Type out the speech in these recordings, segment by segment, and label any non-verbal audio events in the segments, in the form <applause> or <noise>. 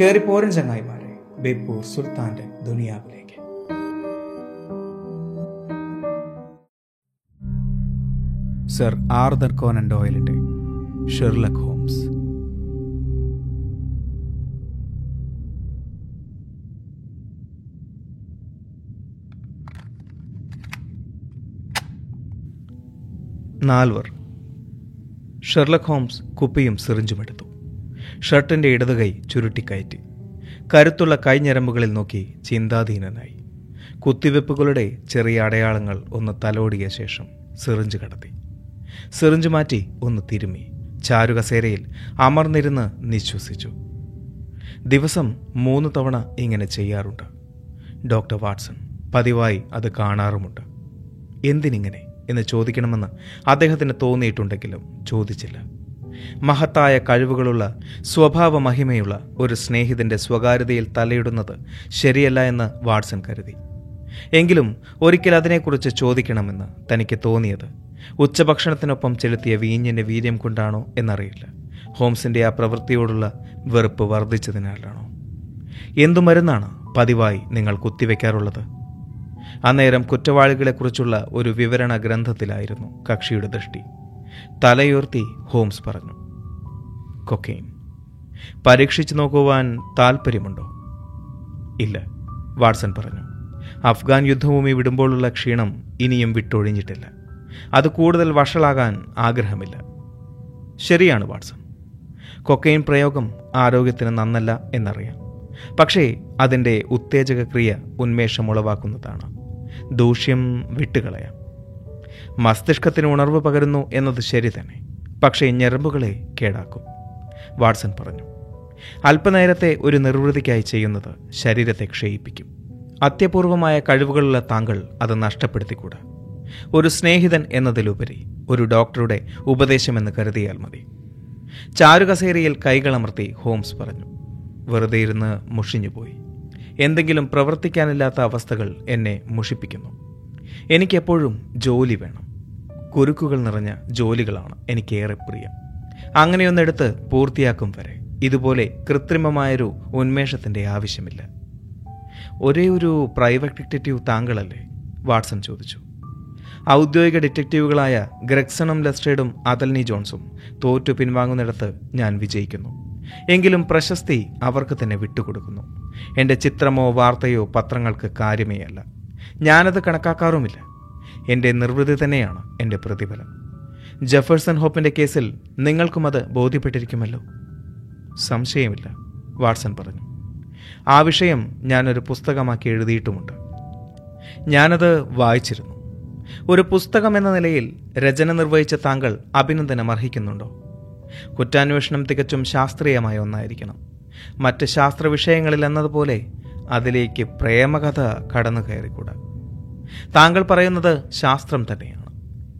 കയറി പോരൻ ചങ്ങായിമാരെ ബേപ്പൂർ സുൽത്താന്റെ ദുനിയാവിലേക്ക്. സർ ആർദർ കോനൻ ഡോയലിന്റെ ഷെർലക് ഹോംസ്. നാൽവർ. ഷെർലക് ഹോംസ് കുപ്പിയും സിറിഞ്ചുമെടുത്തു. ഷർട്ടിന്റെ ഇടതു കൈ ചുരുട്ടിക്കയറ്റി. കരുത്തുള്ള കൈഞ്ഞരമ്പുകളിൽ നോക്കി ചിന്താധീനനായി. കുത്തിവെപ്പുകളുടെ ചെറിയ അടയാളങ്ങൾ ഒന്ന് തലോടിയ ശേഷം സിറിഞ്ച് കടത്തി. സിറിഞ്ച് മാറ്റി ഒന്ന് തിരുമി. ചാരുകസേരയിൽ അമർന്നിരുന്ന് നിശ്വസിച്ചു. ദിവസം മൂന്ന് തവണ ഇങ്ങനെ ചെയ്യാറുണ്ട്. ഡോക്ടർ വാട്സൺ പതിവായി അത് കാണാറുമുണ്ട്. എന്തിനിങ്ങനെ? എന്ന് ചോദിക്കണമെന്ന് അദ്ദേഹത്തിന് തോന്നിയിട്ടുണ്ടെങ്കിലും ചോദിച്ചില്ല. മഹത്തായ കഴിവുകളുള്ള സ്വഭാവ മഹിമയുള്ള ഒരു സ്നേഹിതന്റെ സ്വകാര്യതയിൽ തലയിടുന്നത് ശരിയല്ല എന്ന് വാട്സൺ കരുതി. എങ്കിലും ഒരിക്കൽ അതിനെക്കുറിച്ച് ചോദിക്കണമെന്ന് തനിക്ക് തോന്നിയത് ഉച്ചഭക്ഷണത്തിനൊപ്പം ചെലുത്തിയ വീഞ്ഞിന്റെ വീര്യം കൊണ്ടാണോ എന്നറിയില്ല. ഹോംസിന്റെ ആ പ്രവൃത്തിയോടുള്ള വെറുപ്പ് വർദ്ധിച്ചതിനാലാണോ? എന്തു മരുന്നാണ് പതിവായി നിങ്ങൾ കുത്തിവെക്കാറുള്ളത്? അന്നേരം കുറ്റവാളികളെക്കുറിച്ചുള്ള ഒരു വിവരണ ഗ്രന്ഥത്തിലായിരുന്നു കക്ഷിയുടെ ദൃഷ്ടി. തലയുയർത്തി ഹോംസ് പറഞ്ഞു കൊക്കെയിൻ പരീക്ഷിച്ചു നോക്കുവാൻ താൽപ്പര്യമുണ്ടോ? ഇല്ല വാട്സൺ പറഞ്ഞു. അഫ്ഗാൻ യുദ്ധഭൂമി വിടുമ്പോഴുള്ള ക്ഷീണം ഇനിയും വിട്ടൊഴിഞ്ഞിട്ടില്ല. അത് കൂടുതൽ വഷളാകാൻ ആഗ്രഹമില്ല. ശരിയാണ് വാട്സൺ. കൊക്കെയിൻ പ്രയോഗം ആരോഗ്യത്തിന് നന്നല്ല എന്നറിയാം. പക്ഷേ അതിന്റെ ഉത്തേജക ക്രിയ ഉന്മേഷമുളവാക്കുന്നതാണ് ദൂഷ്യം വിട്ടുകളയാം. മസ്തിഷ്കത്തിന് ഉണർവ് പകരുന്നു എന്നത് ശരി തന്നെ. പക്ഷേ ഞരമ്പുകളെ കേടാക്കും. വാട്സൺ പറഞ്ഞു അല്പനേരത്തെ ഒരു നിർവൃതിക്കായി ചെയ്യുന്നത് ശരീരത്തെ ക്ഷയിപ്പിക്കും. അത്യപൂർവമായ കഴിവുകളുള്ള താങ്കൾ അത് നഷ്ടപ്പെടുത്തിക്കൂടാ. ഒരു സ്നേഹിതൻ എന്നതിലുപരി ഒരു ഡോക്ടറുടെ ഉപദേശമെന്ന് കരുതിയാൽ മതി. ചാരുകസേരയിൽ കൈകളമർത്തി ഹോംസ് പറഞ്ഞു വെറുതെ ഇരുന്ന് മുഷിഞ്ഞുപോയി. എന്തെങ്കിലും പ്രവർത്തിക്കാനില്ലാത്ത അവസ്ഥകൾ എന്നെ മുഷിപ്പിക്കുന്നു. എനിക്കെപ്പോഴും ജോലി വേണം. കുരുക്കുകൾ നിറഞ്ഞ ജോലികളാണ് എനിക്കേറെ പ്രിയം. അങ്ങനെയൊന്നെടുത്ത് പൂർത്തിയാക്കും വരെ ഇതുപോലെ കൃത്രിമമായൊരു ഉന്മേഷത്തിന്റെ ആവശ്യമില്ല. ഒരേ ഒരു പ്രൈവറ്റ് ഡിറ്റക്റ്റീവ് താങ്കളല്ലേ? വാട്സൺ ചോദിച്ചു. ഔദ്യോഗിക ഡിറ്റക്റ്റീവുകളായ ഗ്രെക്സണും ലെസ്റ്റേഡും അതൽനി ജോൺസും തോറ്റു പിൻവാങ്ങുന്നിടത്ത് ഞാൻ വിജയിക്കുന്നു. എങ്കിലും പ്രശസ്തി അവർക്ക് തന്നെ വിട്ടുകൊടുക്കുന്നു. എന്റെ ചിത്രമോ വാർത്തയോ പത്രങ്ങൾക്ക് കാര്യമേ അല്ല ഞാനത് കണക്കാക്കാറുമില്ല. എന്റെ നിർവൃതി തന്നെയാണ് എന്റെ പ്രതിഫലം. ജഫേഴ്സൺ ഹോപ്പിന്റെ കേസിൽ നിങ്ങൾക്കും അത് ബോധ്യപ്പെട്ടിരിക്കുമല്ലോ. സംശയമില്ല വാട്സൺ പറഞ്ഞു. ആ വിഷയം ഞാനൊരു പുസ്തകമാക്കി എഴുതിയിട്ടുമുണ്ട്. ഞാനത് വായിച്ചിരുന്നു. ഒരു പുസ്തകം എന്ന നിലയിൽ രചന നിർവഹിച്ച താങ്കൾ അഭിനന്ദനം അർഹിക്കുന്നുണ്ടോ? കുറ്റാന്വേഷണം തികച്ചും ശാസ്ത്രീയമായ ഒന്നായിരിക്കണം. മറ്റ് ശാസ്ത്ര വിഷയങ്ങളിൽ എന്നതുപോലെ അതിലേക്ക് പ്രേമകഥ കടന്നു കയറിക്കൂടാ താങ്കൾ പറയുന്നത് ശാസ്ത്രം തന്നെയാണ്.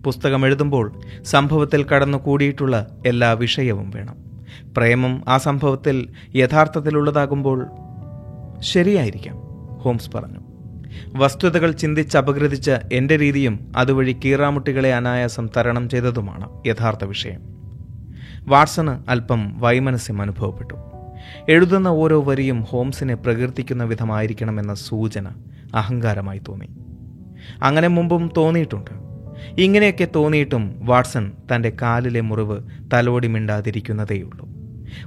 പുസ്തകം എഴുതുമ്പോൾ സംഭവത്തിൽ കടന്നു കൂടിയിട്ടുള്ള എല്ലാ വിഷയവും വേണം. പ്രേമം ആ സംഭവത്തിൽ യഥാർത്ഥത്തിലുള്ളതാകുമ്പോൾ ശരിയായിരിക്കാം ഹോംസ് പറഞ്ഞു. വസ്തുതകൾ ചിന്തിച്ച് അപഗ്രഥിച്ച എന്റെ രീതിയും അതുവഴി കീറാമുട്ടികളെ അനായാസം തരണം ചെയ്തതുമാണ് യഥാർത്ഥ വിഷയം. വാട്സന് അല്പം വൈമനസ്യം അനുഭവപ്പെട്ടു. എഴുതുന്ന ഓരോ വരിയും ഹോംസിനെ പ്രകീർത്തിക്കുന്ന വിധമായിരിക്കണമെന്ന സൂചന അഹങ്കാരമായി തോന്നി. അങ്ങനെ മുമ്പും തോന്നിയിട്ടുണ്ട്. ഇങ്ങനെയൊക്കെ തോന്നിയിട്ടും വാട്സൺ തന്റെ കാലിലെ മുറിവ് തലോടി മിണ്ടാതിരിക്കുന്നതേയുള്ളൂ.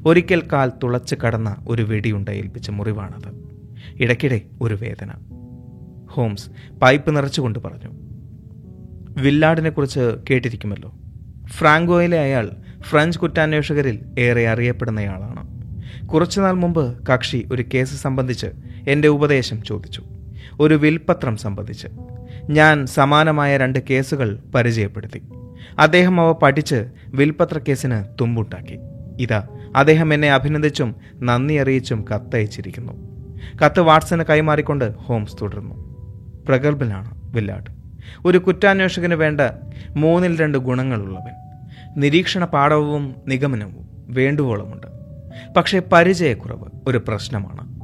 ഒരിക്കൽ കാൽ തുളച്ച് കടന്ന ഒരു വെടിയുണ്ട ഏൽപ്പിച്ച മുറിവാണത്. ഇടയ്ക്കിടെ ഒരു വേദന. ഹോംസ് പൈപ്പ് നിറച്ചുകൊണ്ട് പറഞ്ഞു വില്ലാഡിനെക്കുറിച്ച് കേട്ടിരിക്കുമല്ലോ. ഫ്രാങ്കോയിലെ അയാൾ ഫ്രഞ്ച് കുറ്റാന്വേഷകരിൽ ഏറെ അറിയപ്പെടുന്നയാളാണ്. കുറച്ചുനാൾ മുമ്പ് കക്ഷി ഒരു കേസ് സംബന്ധിച്ച് എന്റെ ഉപദേശം ചോദിച്ചു. ഒരു വിൽപത്രം സംബന്ധിച്ച്. ഞാൻ സമാനമായ രണ്ട് കേസുകൾ പരിചയപ്പെടുത്തി. അദ്ദേഹം അവ പഠിച്ച് വിൽപത്ര കേസിന് തുമ്പുണ്ടാക്കി. ഇതാ അദ്ദേഹം എന്നെ അഭിനന്ദിച്ചും നന്ദി അറിയിച്ചും കത്തയച്ചിരിക്കുന്നു. കത്ത് വാട്സന് കൈമാറിക്കൊണ്ട് ഹോംസ് തുടർന്നു. പ്രഗത്ഭനാണ് വില്ലാട് ഒരു കുറ്റാന്വേഷകന് വേണ്ട മൂന്നിൽ രണ്ട് ഗുണങ്ങളുള്ളവൻ. നിരീക്ഷണ പാഠവും നിഗമനവും വേണ്ടുവോളമുണ്ട്. പക്ഷേ പരിചയക്കുറവ് ഒരു പ്രശ്നമാണ്.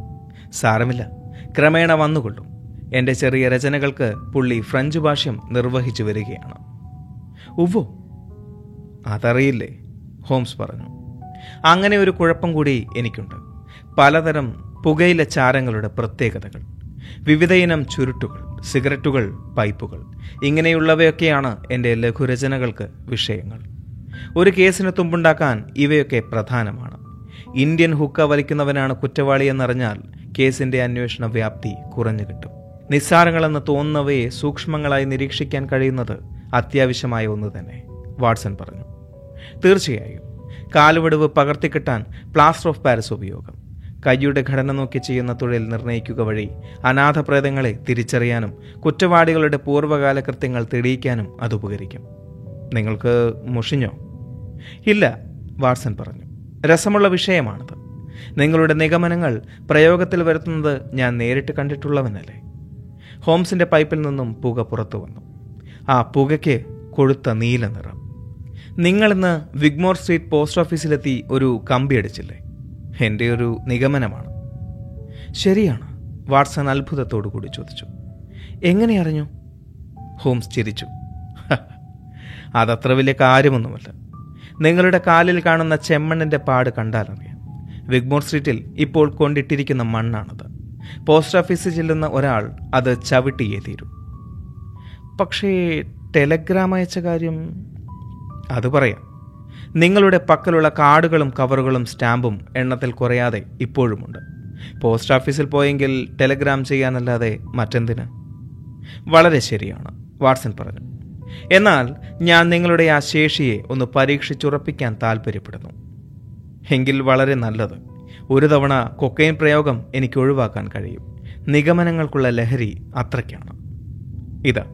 സാരമില്ല. ക്രമേണ വന്നുകൊള്ളും. എന്റെ ചെറിയ രചനകൾക്ക് പുള്ളി ഫ്രഞ്ച് ഭാഷ്യം നിർവഹിച്ചു വരികയാണ്. ഉവ്വോ അതറിയില്ലേ? ഹോംസ് പറഞ്ഞു. അങ്ങനെ ഒരു കുഴപ്പം കൂടി എനിക്കുണ്ട്. പലതരം പുകയില ചാരങ്ങളുടെ പ്രത്യേകതകൾ വിവിധയിനം ചുരുട്ടുകൾ സിഗരറ്റുകൾ പൈപ്പുകൾ ഇങ്ങനെയുള്ളവയൊക്കെയാണ് എന്റെ ലഘുരചനകൾക്ക് വിഷയങ്ങൾ. ഒരു കേസിന് തുമ്പുണ്ടാക്കാൻ ഇവയൊക്കെ പ്രധാനമാണ്. ഇന്ത്യൻ ഹുക്ക വലിക്കുന്നവനാണ് കുറ്റവാളിയെന്നറിഞ്ഞാൽ കേസിന്റെ അന്വേഷണ വ്യാപ്തി കുറഞ്ഞു കിട്ടും. നിസ്സാരങ്ങളെന്ന് തോന്നുന്നവയെ സൂക്ഷ്മങ്ങളായി നിരീക്ഷിക്കാൻ കഴിയുന്നത് അത്യാവശ്യമായ ഒന്ന് തന്നെ വാട്സൺ പറഞ്ഞു. തീർച്ചയായും കാലുവെടിവ് പകർത്തിക്കിട്ടാൻ പ്ലാസ്റ്റർ ഓഫ് പാരിസ് ഉപയോഗം. കൈയുടെ ഘടന നോക്കി ചെയ്യുന്ന തൊഴിൽ നിർണയിക്കുക വഴി അനാഥപ്രേതങ്ങളെ തിരിച്ചറിയാനും കുറ്റവാളികളുടെ പൂർവകാല കൃത്യങ്ങൾ തെളിയിക്കാനും അത് ഉപകരിക്കും. നിങ്ങൾക്ക് മുഷിഞ്ഞോ? ഇല്ല വാട്സൺ പറഞ്ഞു. രസമുള്ള വിഷയമാണത്. നിങ്ങളുടെ നിഗമനങ്ങൾ പ്രയോഗത്തിൽ വരുത്തുന്നത് ഞാൻ നേരിട്ട് കണ്ടിട്ടുള്ളവനല്ലേ? ഹോംസിന്റെ പൈപ്പിൽ നിന്നും പുക പുറത്തു വന്നു. ആ പുകയ്ക്ക് കൊഴുത്ത നീല നിറം. നിങ്ങളിന്ന് വിഗ്മോർ സ്ട്രീറ്റ് പോസ്റ്റ് ഓഫീസിലെത്തി ഒരു കമ്പി അടിച്ചില്ലേ? എന്റെ ഒരു നിഗമനമാണ്. ശരിയാണ് വാട്സൺ അത്ഭുതത്തോടു കൂടി ചോദിച്ചു. എങ്ങനെ അറിഞ്ഞു? ഹോംസ് ചിരിച്ചു. <laughs> അതത്ര വലിയ കാര്യമൊന്നുമല്ല. നിങ്ങളുടെ കാലിൽ കാണുന്ന ചെമ്മണ്ണിന്റെ പാട് കണ്ടാലറിയാം. വിഗ്മോർ സ്ട്രീറ്റിൽ ഇപ്പോൾ കൊണ്ടിട്ടിരിക്കുന്ന മണ്ണാണത്. പോസ്റ്റ് ഓഫീസിൽ ചെല്ലുന്ന ഒരാൾ അത് ചവിട്ടിയേ തീരും. പക്ഷേ ടെലഗ്രാം അയച്ച കാര്യം അത് പറയാം. നിങ്ങളുടെ പക്കലുള്ള കാർഡുകളും കവറുകളും സ്റ്റാമ്പും എണ്ണത്തിൽ കുറയാതെ ഇപ്പോഴുമുണ്ട്. പോസ്റ്റ് ഓഫീസിൽ പോയെങ്കിൽ ടെലഗ്രാം ചെയ്യാനല്ലാതെ മറ്റെന്തിന്? വളരെ ശരിയാണ് വാട്സൺ പറഞ്ഞു. എന്നാൽ ഞാൻ നിങ്ങളുടെ ആ ശേഷിയെ ഒന്ന് പരീക്ഷിച്ചുറപ്പിക്കാൻ താല്പര്യപ്പെടുന്നു എങ്കിൽ വളരെ നല്ലത്. ഒരു തവണ കൊക്കൈൻ പ്രയോഗം എനിക്ക് ഒഴിവാക്കാൻ കഴിയും. നിഗമനങ്ങൾക്കുള്ള ലഹരി അത്രയ്ക്കാണ്. ഇതാ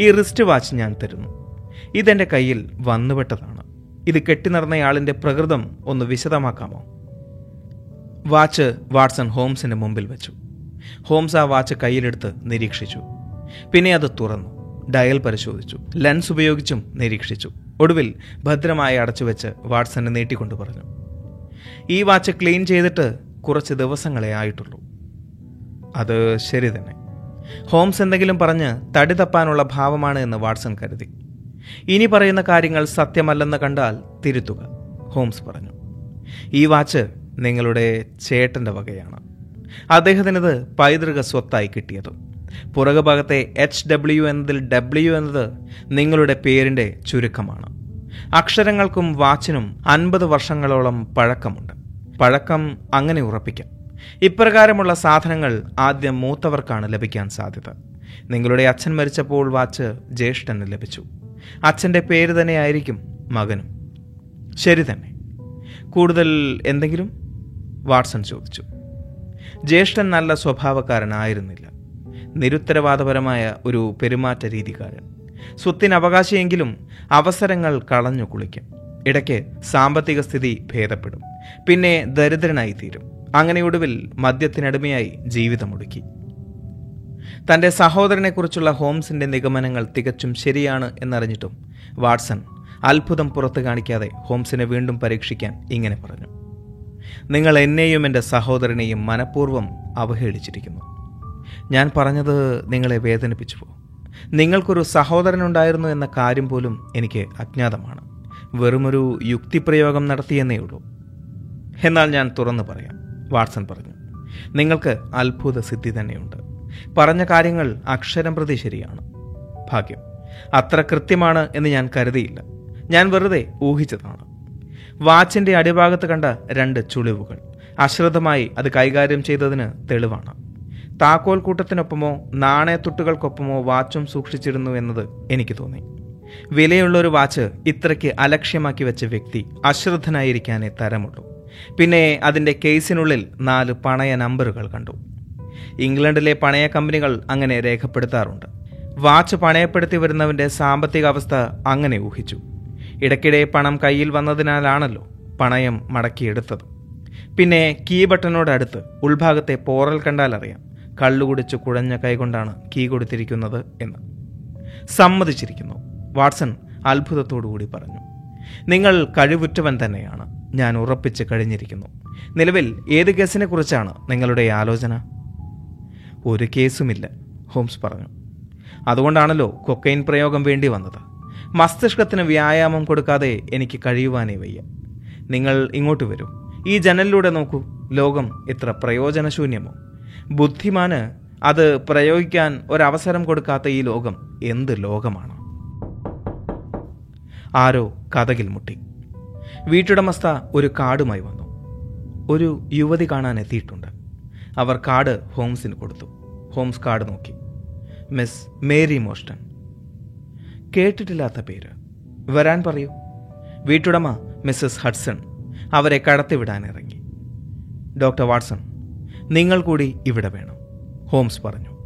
ഈ റിസ്റ്റ് വാച്ച് ഞാൻ തരുന്നു. ഇതെന്റെ കയ്യിൽ വന്നുപെട്ടതാണ്. ഇത് കെട്ടി നടന്നയാളിന്റെ പ്രകൃതം ഒന്ന് വിശദമാക്കാമോ? വാച്ച് വാട്സൺ ഹോംസിന്റെ മുമ്പിൽ വെച്ചു. ഹോംസ് ആ വാച്ച് കയ്യിലെടുത്ത് നിരീക്ഷിച്ചു. പിന്നെ അത് തുറന്നു. ഡയൽ പരിശോധിച്ചു. ലെൻസ് ഉപയോഗിച്ചും നിരീക്ഷിച്ചു. ഒടുവിൽ ഭദ്രമായി അടച്ചു വെച്ച് വാട്സനെ നീട്ടിക്കൊണ്ട് പറഞ്ഞു. ഈ വാച്ച് ക്ലീൻ ചെയ്തിട്ട് കുറച്ച് ദിവസങ്ങളെ ആയിട്ടുള്ളൂ. അത് ശരി തന്നെ. ഹോംസ് എന്തെങ്കിലും പറഞ്ഞ് തടി തപ്പാനുള്ള ഭാവമാണ് എന്ന് വാട്സൺ കരുതി. ഇനി പറയുന്ന കാര്യങ്ങൾ സത്യമല്ലെന്ന് കണ്ടാൽ തിരുത്തുക ഹോംസ് പറഞ്ഞു. ഈ വാച്ച് നിങ്ങളുടെ ചേട്ടന്റെ വകയാണ്. അദ്ദേഹത്തിനിത് പൈതൃക സ്വത്തായി കിട്ടിയത്. പുറകുഭാഗത്തെ എച്ച് ഡബ്ല്യു എന്നതിൽ ഡബ്ല്യു എന്നത് നിങ്ങളുടെ പേരിന്റെ ചുരുക്കമാണ്. അക്ഷരങ്ങൾക്കും വാച്ചിനും അൻപത് വർഷങ്ങളോളം പഴക്കമുണ്ട്. പഴക്കം അങ്ങനെ ഉറപ്പിക്കാം. ഇപ്രകാരമുള്ള സാധനങ്ങൾ ആദ്യം മൂത്തവർക്കാണ് ലഭിക്കാൻ സാധ്യത. നിങ്ങളുടെ അച്ഛൻ മരിച്ചപ്പോൾ വാച്ച് ജ്യേഷ്ഠന് ലഭിച്ചു. അച്ഛന്റെ പേര് തന്നെയായിരിക്കും മകനും. ശരി തന്നെ. കൂടുതൽ എന്തെങ്കിലും? വാട്സൺ ചോദിച്ചു. ജ്യേഷ്ഠൻ നല്ല സ്വഭാവക്കാരനായിരുന്നില്ല. നിരുത്തരവാദപരമായ ഒരു പെരുമാറ്റ രീതിക്കാരൻ. സ്വത്തിന് അവകാശിയെങ്കിലും അവസരങ്ങൾ കളഞ്ഞു കുളിക്കും. ഇടയ്ക്ക് സാമ്പത്തിക സ്ഥിതി ഭേദപ്പെടും. പിന്നെ ദരിദ്രനായി തീരും. അങ്ങനെ ഒടുവിൽ മദ്യത്തിനടിമയായി ജീവിതമൊടുക്കി തന്റെ സഹോദരനെക്കുറിച്ചുള്ള ഹോംസിന്റെ നിഗമനങ്ങൾ തികച്ചും ശരിയാണ് എന്നറിഞ്ഞിട്ടും വാട്സൺ അത്ഭുതം പുറത്തു കാണിക്കാതെ ഹോംസിനെ വീണ്ടും പരീക്ഷിക്കാൻ ഇങ്ങനെ പറഞ്ഞു. നിങ്ങൾ എന്നെയും എന്റെ സഹോദരനെയും മനഃപൂർവം അവഹേളിച്ചിരിക്കുന്നു. ഞാൻ പറഞ്ഞത് നിങ്ങളെ വേദനിപ്പിച്ചു പോകും നിങ്ങൾക്കൊരു സഹോദരനുണ്ടായിരുന്നു എന്ന കാര്യം പോലും എനിക്ക് അജ്ഞാതമാണ്. വെറുമൊരു യുക്തിപ്രയോഗം നടത്തിയെന്നേ ഉള്ളൂ. എന്നാൽ ഞാൻ തുറന്നു പറയാം. വാട്സൺ പറഞ്ഞു നിങ്ങൾക്ക് അത്ഭുത സിദ്ധി തന്നെയുണ്ട്. പറഞ്ഞ കാര്യങ്ങൾ അക്ഷരം പ്രതി ശരിയാണ്. ഭാഗ്യം. അത്ര കൃത്യമാണ് എന്ന് ഞാൻ കരുതിയില്ല. ഞാൻ വെറുതെ ഊഹിച്ചതാണ്. വാച്ചിന്റെ അടിഭാഗത്ത് കണ്ട രണ്ട് ചുളിവുകൾ. അശ്രദ്ധമായി അത് കൈകാര്യം ചെയ്തതിന് തെളിവാണ്. താക്കോൽ കൂട്ടത്തിനൊപ്പമോ നാണയത്തുട്ടുകൾക്കൊപ്പമോ വാച്ചും സൂക്ഷിച്ചിരുന്നു എന്നത് എനിക്ക് തോന്നി. വിലയുള്ള ഒരു വാച്ച് ഇത്രയ്ക്ക് അലക്ഷ്യമാക്കി വെച്ച വ്യക്തി അശ്രദ്ധനായിരിക്കാനേ തരമുള്ളൂ. പിന്നെ അതിന്റെ കേസിനുള്ളിൽ നാല് പണയ നമ്പറുകൾ കണ്ടു. ഇംഗ്ലണ്ടിലെ പണയ കമ്പനികൾ അങ്ങനെ രേഖപ്പെടുത്താറുണ്ട്. വാച്ച് പണയപ്പെടുത്തി വരുന്നവന്റെ സാമ്പത്തിക അവസ്ഥ അങ്ങനെ ഊഹിച്ചു. ഇടയ്ക്കിടെ പണം കയ്യിൽ വന്നതിനാലാണല്ലോ പണയം മടക്കിയെടുത്തത്. പിന്നെ കീ ബട്ടനോടടുത്ത് ഉൾഭാഗത്തെ പോറൽ കണ്ടാൽ അറിയാം കള്ളുകുടിച്ച് കുഴഞ്ഞ കൈകൊണ്ടാണ് കീ കൊടുത്തിരിക്കുന്നത് എന്ന്. സമ്മതിച്ചിരിക്കുന്നു. വാട്സൺ അത്ഭുതത്തോടുകൂടി പറഞ്ഞു. നിങ്ങൾ കഴിവുറ്റവൻ തന്നെയാണ്. ഞാൻ ഉറപ്പിച്ച് കഴിഞ്ഞിരിക്കുന്നു. നിലവിൽ ഏത് കേസിനെ കുറിച്ചാണ് നിങ്ങളുടെ ആലോചന? ഒരു കേസുമില്ല ഹോംസ് പറഞ്ഞു. അതുകൊണ്ടാണല്ലോ കൊക്കൈൻ പ്രയോഗം വേണ്ടി വന്നത്. മസ്തിഷ്കത്തിന് വ്യായാമം കൊടുക്കാതെ എനിക്ക് കഴിയുവാനേ വയ്യ. നിങ്ങൾ ഇങ്ങോട്ട് വരൂ. ഈ ജനലിലൂടെ നോക്കൂ. ലോകം എത്ര പ്രയോജനശൂന്യമോ. ബുദ്ധിമാന് അത് പ്രയോഗിക്കാൻ ഒരവസരം കൊടുക്കാത്ത ഈ ലോകം എന്ത് ലോകമാണ്? ആരോ കഥകിൽ മുട്ടി. വീട്ടുടമസ്ഥ ഒരു കാർഡുമായി വന്നു. ഒരു യുവതി കാണാൻ എത്തിയിട്ടുണ്ട്. അവർ കാർഡ് ഹോംസിന് കൊടുത്തു. ഹോംസ് കാർഡ് നോക്കി. മിസ് മേരി മോസ്റ്റൺ കേട്ടിട്ടില്ലാത്ത പേര്. വരാൻ പറയൂ. വീട്ടുടമ മിസ്സസ് ഹഡ്സൺ അവരെ കടത്തിവിടാൻ ഇറങ്ങി. ഡോക്ടർ വാട്സൺ നിങ്ങൾ കൂടി ഇവിടെ വേണം. ഹോംസ് പറഞ്ഞു.